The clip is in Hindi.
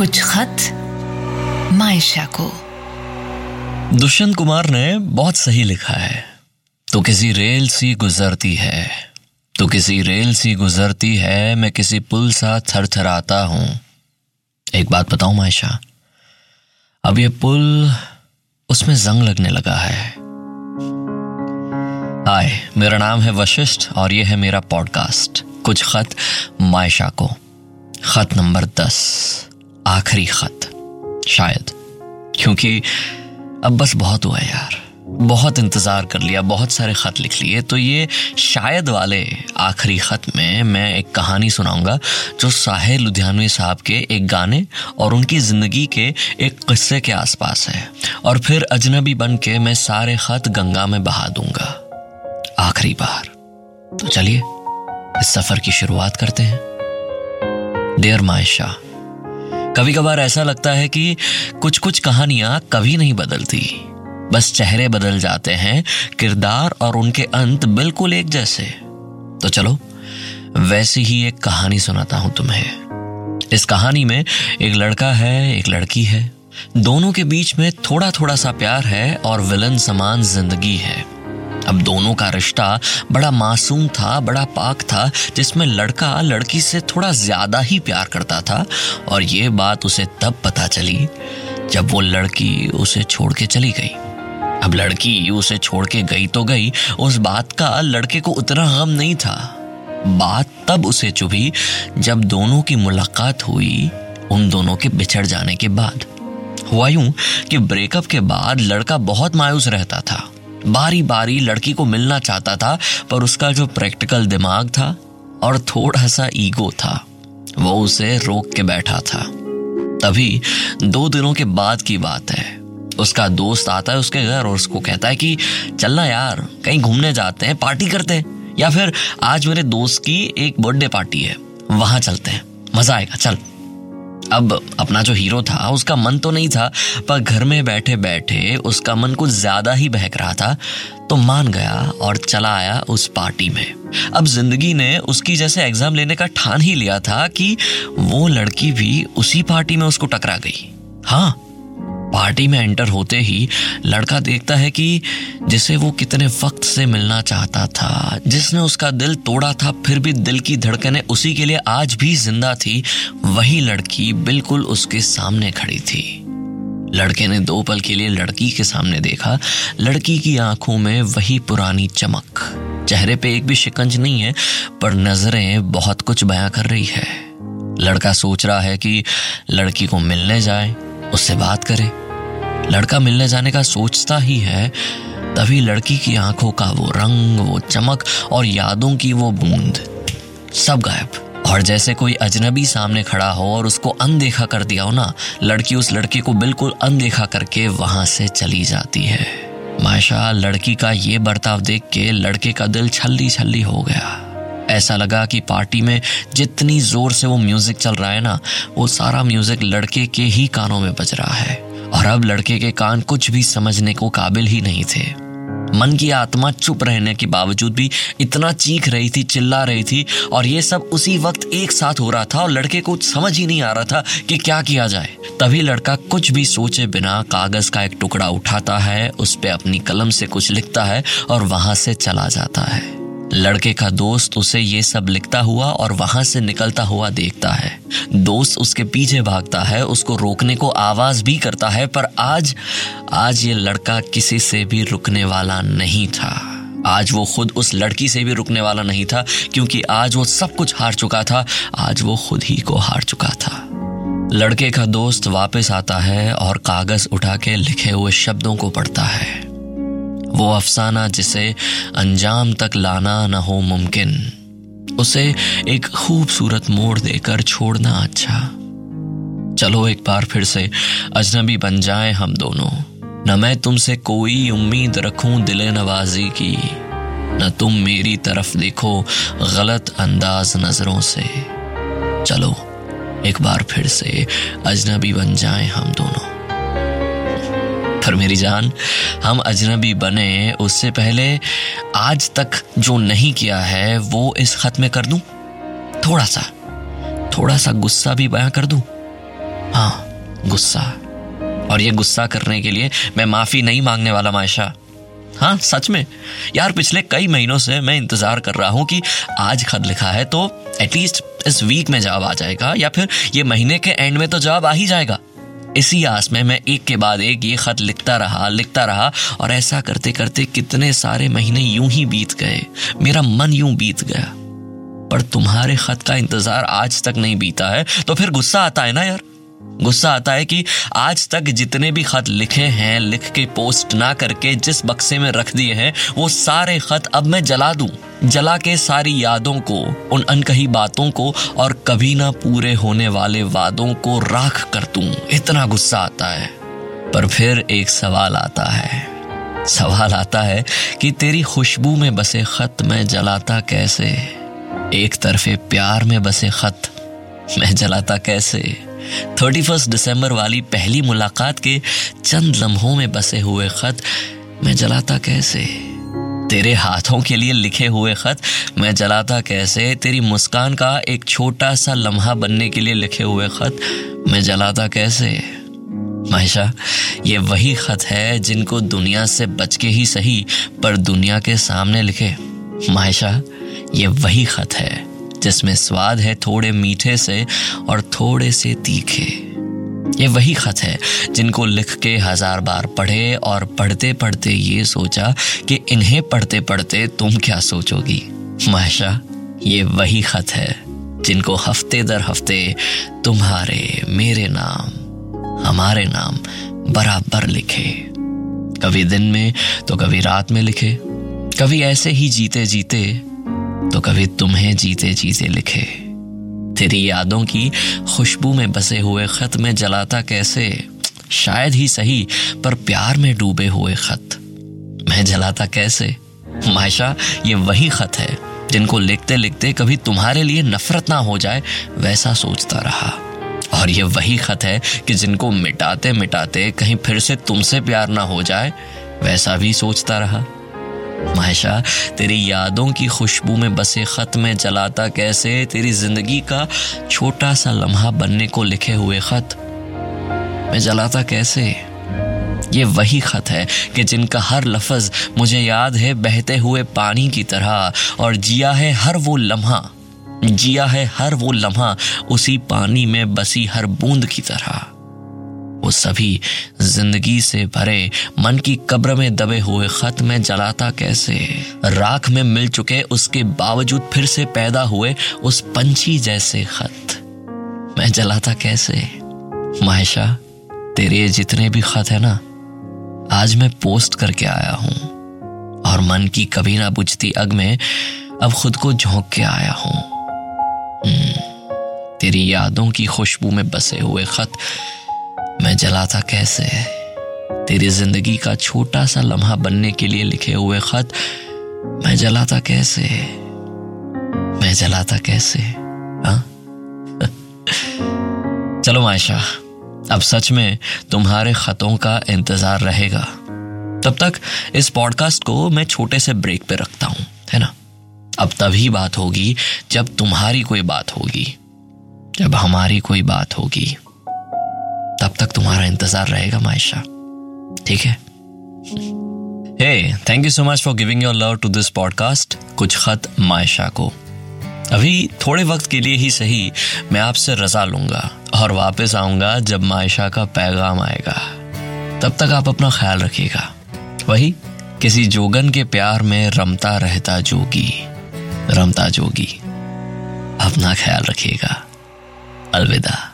कुछ खत मायशा को। दुष्यंत कुमार ने बहुत सही लिखा है। तो किसी रेल सी गुजरती है। तो किसी रेल सी गुजरती है, मैं किसी पुल सा थरथराता हूँ। एक बात बताऊँ मायशा, अब ये पुल उसमें जंग लगने लगा है। हाय मेरा नाम है वशिष्ठ और ये है मेरा पॉडकास्ट। कुछ खत मायशा को। खत नंबर दस। आखिरी खत, शायद। क्योंकि अब बस बहुत हुआ यार। बहुत इंतज़ार कर लिया, बहुत सारे खत लिख लिए। तो ये शायद वाले आखिरी खत में मैं एक कहानी सुनाऊँगा, जो साहिर लुधियानवी साहब के एक गाने और उनकी ज़िंदगी के एक किस्से के आसपास है। और फिर अजनबी बन के मैं सारे खत गंगा में बहा दूँगा। आखिरी बार। तो चलिए, इस सफ़र की शुरुआत करते हैं। डेयर मायशा कभी कभार ऐसा लगता है कि कुछ कुछ कहानियाँ कभी नहीं बदलती। बस चेहरे बदल जाते हैं, किरदार और उनके अंत बिल्कुल एक जैसे। तो चलो, वैसी ही एक कहानी सुनाता हूँ तुम्हें। इस कहानी में एक लड़का है, एक लड़की है। दोनों के बीच में थोड़ा थोड़ा सा प्यार है और विलन समान ज़िंदगी है। अब दोनों का रिश्ता बड़ा मासूम था, बड़ा पाक था, जिसमें लड़का लड़की से थोड़ा ज़्यादा ही प्यार करता था। और ये बात उसे तब पता चली जब वो लड़की उसे छोड़ के चली गई। अब लड़की उसे छोड़ के गई तो गई, उस बात का लड़के को उतना गम नहीं था। बात तब उसे चुभी जब दोनों की मुलाकात हुई, उन दोनों के बिछड़ जाने के बाद। हुआ यूँ कि ब्रेकअप के बाद लड़का बहुत मायूस रहता था। बारी बारी लड़की को मिलना चाहता था, पर उसका जो प्रैक्टिकल दिमाग था और थोड़ा सा ईगो था, वो उसे रोक के बैठा था। तभी दो दिनों के बाद की बात है। उसका दोस्त आता है उसके घर और उसको कहता है कि चलना यार, कहीं घूमने जाते हैं, पार्टी करते हैं, या फिर आज मेरे दोस्त की एक बर्थडे पार्टी है, वहाँ चलते हैं, मज़ा आएगा, चल। अब अपना जो हीरो था, उसका मन तो नहीं था, पर घर में बैठे बैठे उसका मन कुछ ज़्यादा ही बहक रहा था तो मान गया और चला आया उस पार्टी में। अब ज़िंदगी ने उसकी जैसे एग्ज़ाम लेने का ठान ही लिया था कि वो लड़की भी उसी पार्टी में उसको टकरा गई। हाँ पार्टी में एंटर होते ही लड़का देखता है कि जिसे वो कितने वक्त से मिलना चाहता था, जिसने उसका दिल तोड़ा था, फिर भी दिल की धड़कनें उसी के लिए आज भी ज़िंदा थी वही लड़की बिल्कुल उसके सामने खड़ी थी। लड़के ने दो पल के लिए लड़की के सामने देखा। लड़की की आँखों में वही पुरानी चमक। चेहरे पे एक भी शिकंज नहीं है, पर नज़रें बहुत कुछ बयां कर रही है। लड़का सोच रहा है कि लड़की को मिलने जाए, उससे बात करे। लड़का मिलने जाने का सोचता ही है, तभी लड़की की आँखों का वो रंग, वो चमक और यादों की वो बूंद, सब गायब। और जैसे कोई अजनबी सामने खड़ा हो और उसको अनदेखा कर दिया हो ना, लड़की उस लड़के को बिल्कुल अनदेखा करके वहाँ से चली जाती है। माशा, लड़की का ये बर्ताव देख के लड़के का दिल छल्ली छल्ली हो गया। ऐसा लगा कि पार्टी में जितनी ज़ोर से वो म्यूज़िक चल रहा है ना, वो सारा म्यूज़िक लड़के के ही कानों में बज रहा है। और अब लड़के के कान कुछ भी समझने को काबिल ही नहीं थे। मन की आत्मा चुप रहने के बावजूद भी इतना चीख रही थी, चिल्ला रही थी और ये सब उसी वक्त एक साथ हो रहा था और लड़के को समझ ही नहीं आ रहा था कि क्या किया जाए। तभी लड़का कुछ भी सोचे बिना कागज़ का एक टुकड़ा उठाता है, उस पर अपनी कलम से कुछ लिखता है और वहाँ से चला जाता है। लड़के का दोस्त उसे ये सब लिखता हुआ और वहाँ से निकलता हुआ देखता है। दोस्त उसके पीछे भागता है, उसको रोकने को आवाज़ भी करता है, पर आज आज ये लड़का किसी से भी रुकने वाला नहीं था। आज वो खुद उस लड़की से भी रुकने वाला नहीं था, क्योंकि आज वो सब कुछ हार चुका था। आज वो खुद ही को हार चुका था। लड़के का दोस्त वापस आता है और कागज़ उठा के लिखे हुए शब्दों को पढ़ता है। वो अफसाना जिसे अंजाम तक लाना न हो मुमकिन। उसे एक खूबसूरत मोड़ देकर छोड़ना अच्छा। चलो एक बार फिर से अजनबी बन जाए हम दोनों। न मैं तुमसे कोई उम्मीद रखूँ दिले नवाजी की। न तुम मेरी तरफ़ देखो गलत अंदाज नज़रों से। चलो एक बार फिर से अजनबी बन जाए हम दोनों। पर मेरी जान, हम अजनबी बने, उससे पहले आज तक जो नहीं किया है, वो इस खत में कर दूँ? थोड़ा सा थोड़ा सा गुस्सा भी बयां कर दूँ? हाँ गुस्सा। और ये गुस्सा करने के लिए मैं माफ़ी नहीं मांगने वाला मायशा। हाँ सच में। यार, पिछले कई महीनों से मैं इंतज़ार कर रहा हूँ कि आज खत लिखा है तो एटलीस्ट इस वीक में जवाब आ जाएगा, या फिर ये महीने के एंड में तो जवाब आ ही जाएगा। इसी आस में मैं एक के बाद एक ये खत लिखता रहा लिखता रहा और ऐसा करते करते कितने सारे महीने यूँ ही बीत गए। मेरा मन यूँ बीत गया। पर तुम्हारे खत का इंतज़ार आज तक नहीं बीता है तो फिर गुस्सा आता है ना यार? गुस्सा आता है कि आज तक जितने भी खत लिखे हैं, लिख के पोस्ट ना करके जिस बक्से में रख दिए हैं, वो सारे खत अब मैं जला दूँ। जला के सारी यादों को, उन अनकही बातों को और कभी ना पूरे होने वाले वादों को राख कर दूँ। इतना गुस्सा आता है। पर फिर एक सवाल आता है। सवाल आता है कि तेरी खुशबू में बसे खत मैं जलाता कैसे? एक तरफे प्यार में बसे खत मैं जलाता कैसे? थर्टी फ़र्स्ट दिसंबर वाली पहली मुलाकात के चंद लम्हों में बसे हुए खत मैं जलाता कैसे? तेरे हाथों के लिए लिखे हुए खत मैं जलाता कैसे? तेरी मुस्कान का एक छोटा सा लम्हा बनने के लिए लिखे हुए खत मैं जलाता कैसे? मायशा ये वही खत है जिनको दुनिया से बच के ही सही पर दुनिया के सामने लिखे। मायशा ये वही खत है जिसमें स्वाद है थोड़े मीठे से और थोड़े से तीखे। ये वही खत है जिनको लिख के हज़ार बार पढ़े और पढ़ते पढ़ते ये सोचा कि इन्हें पढ़ते पढ़ते तुम क्या सोचोगी। माशा, ये वही खत है जिनको हफ़्ते दर हफ़्ते तुम्हारे मेरे नाम, हमारे नाम बराबर लिखे। कभी दिन में तो कभी रात में लिखे, कभी ऐसे ही जीते जीते तो कभी तुम्हें जीते जीते लिखे। तेरी यादों की खुशबू में बसे हुए खत में जलाता कैसे? शायद ही सही, पर प्यार में डूबे हुए खत। मैं जलाता कैसे? माशा ये वही खत है, जिनको लिखते लिखते कभी तुम्हारे लिए नफरत ना हो जाए, वैसा सोचता रहा। और ये वही खत है कि जिनको मिटाते मिटाते कहीं फिर से तुमसे प्यार ना हो जाए, वैसा भी सोचता रहा। मायशा तेरी यादों की खुशबू में बसे खत में जलाता कैसे? तेरी ज़िंदगी का छोटा सा लम्हा बनने को लिखे हुए खत मैं जलाता कैसे? ये वही खत है कि जिनका हर लफज मुझे याद है बहते हुए पानी की तरह और जिया है हर वो लम्हा, जिया है हर वो लम्हा उसी पानी में बसी हर बूंद की तरह। सभी ज़िंदगी से भरे मन की कब्र में दबे हुए खत में जलाता कैसे? राख में मिल चुके उसके बावजूद फिर से पैदा हुए उस पंछी जैसे खत। मैं जलाता कैसे? मायशा तेरे जितने भी खत है ना आज मैं पोस्ट करके आया हूँ। और मन की कभी ना बुझती अग में अब खुद को झोंक के आया हूँ। हम्म, तेरी यादों की खुशबू में बसे हुए खत मैं जलाता कैसे? तेरी ज़िंदगी का छोटा सा लम्हा बनने के लिए लिखे हुए खत मैं जलाता कैसे? मैं जलाता कैसे? हा? चलो मायशा, अब सच में तुम्हारे खतों का इंतज़ार रहेगा। तब तक इस पॉडकास्ट को मैं छोटे से ब्रेक पे रखता हूँ, है ना? अब तभी बात होगी जब तुम्हारी कोई बात होगी, जब हमारी कोई बात होगी। तुम्हारा इंतज़ार रहेगा, मायशा। ठीक है? Hey thank you so much for giving your love to this podcast कुछ खत मायशा को। अभी थोड़े वक्त के लिए ही सही, मैं आपसे रजा लूँगा और वापस आऊँगा जब मायशा का पैगाम आएगा। तब तक आप अपना ख्याल रखिएगा। वही, किसी जोगन के प्यार में रमता रहता जोगी। रमता जोगी। अपना ख्याल रखिएगा। अलविदा।